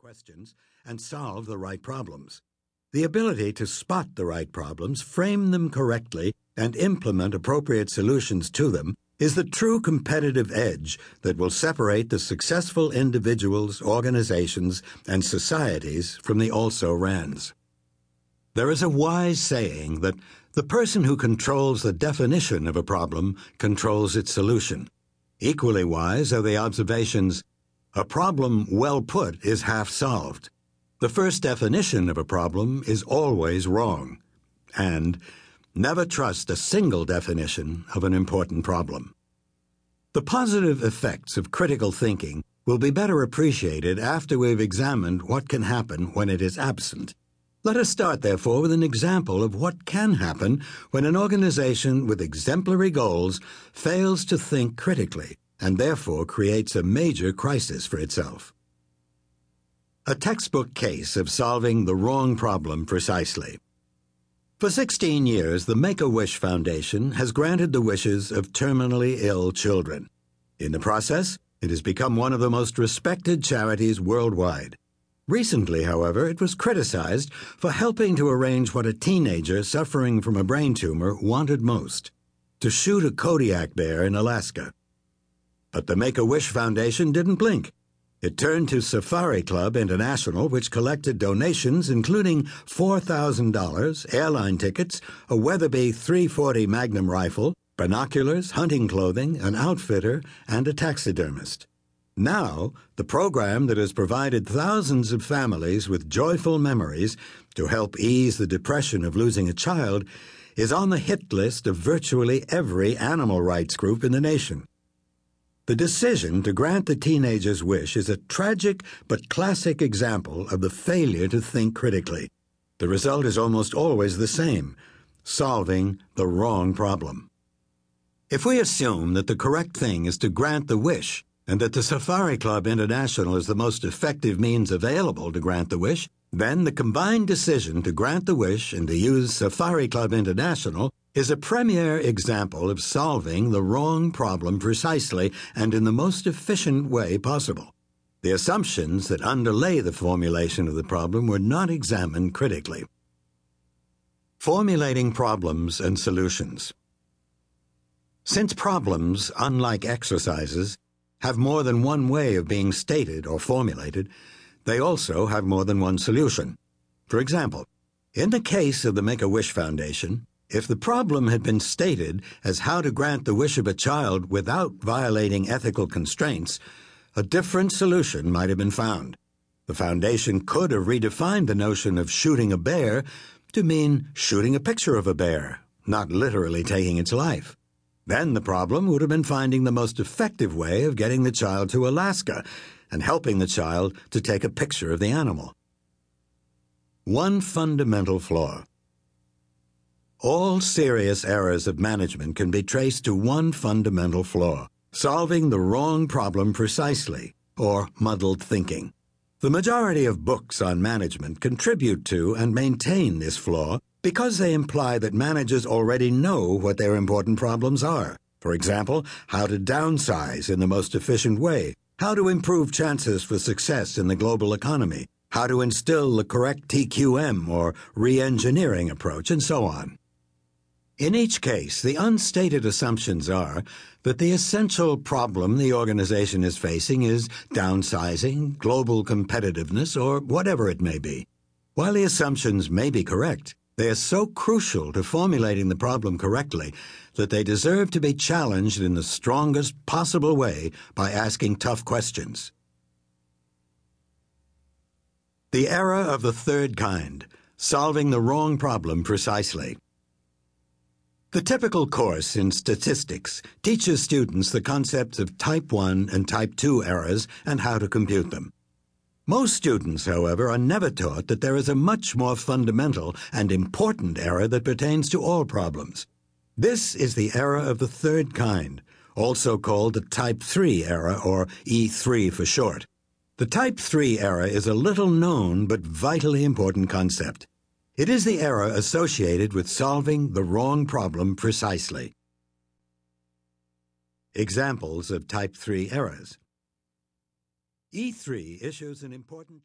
questions and solve the right problems. The ability to spot the right problems, frame them correctly, and implement appropriate solutions to them is the true competitive edge that will separate the successful individuals, organizations, and societies from the also rans. There is a wise saying that the person who controls the definition of a problem controls its solution. Equally wise are the observations a problem well put is half solved. The first definition of a problem is always wrong. And never trust a single definition of an important problem. The positive effects of critical thinking will be better appreciated after we've examined what can happen when it is absent. Let us start, therefore, with an example of what can happen when an organization with exemplary goals fails to think critically and therefore creates a major crisis for itself. A textbook case of solving the wrong problem precisely. For 16 years, the Make a Wish Foundation has granted the wishes of terminally ill children. In the process, it has become one of the most respected charities worldwide. Recently, however, it was criticized for helping to arrange what a teenager suffering from a brain tumor wanted most to shoot a Kodiak bear in Alaska. But the Make a Wish Foundation didn't blink. It turned to Safari Club International, which collected donations including $4,000, airline tickets, a Weatherby 340 Magnum rifle, binoculars, hunting clothing, an outfitter, and a taxidermist. Now, the program that has provided thousands of families with joyful memories to help ease the depression of losing a child is on the hit list of virtually every animal rights group in the nation. The decision to grant the teenager's wish is a tragic but classic example of the failure to think critically. The result is almost always the same solving the wrong problem. If we assume that the correct thing is to grant the wish, and that the Safari Club International is the most effective means available to grant the wish, then the combined decision to grant the wish and to use Safari Club International is a premier example of solving the wrong problem precisely and in the most efficient way possible. The assumptions that underlay the formulation of the problem were not examined critically. Formulating problems and solutions. Since problems, unlike exercises, have more than one way of being stated or formulated, they also have more than one solution. For example, in the case of the Make a Wish Foundation, if the problem had been stated as how to grant the wish of a child without violating ethical constraints, a different solution might have been found. The Foundation could have redefined the notion of shooting a bear to mean shooting a picture of a bear, not literally taking its life. Then the problem would have been finding the most effective way of getting the child to Alaska and helping the child to take a picture of the animal. One fundamental flaw. All serious errors of management can be traced to one fundamental flaw solving the wrong problem precisely, or muddled thinking. The majority of books on management contribute to and maintain this flaw because they imply that managers already know what their important problems are. For example, how to downsize in the most efficient way, how to improve chances for success in the global economy, how to instill the correct TQM or re engineering approach, and so on. In each case, the unstated assumptions are that the essential problem the organization is facing is downsizing, global competitiveness, or whatever it may be. While the assumptions may be correct, they are so crucial to formulating the problem correctly that they deserve to be challenged in the strongest possible way by asking tough questions. The error of the third kind, solving the wrong problem precisely. The typical course in statistics teaches students the concepts of type 1 and type 2 errors and how to compute them. Most students, however, are never taught that there is a much more fundamental and important error that pertains to all problems. This is the error of the third kind, also called the Type 3 error, or E3 for short. The Type 3 error is a little known but vitally important concept. It is the error associated with solving the wrong problem precisely. Examples of Type 3 errors E3 issues an important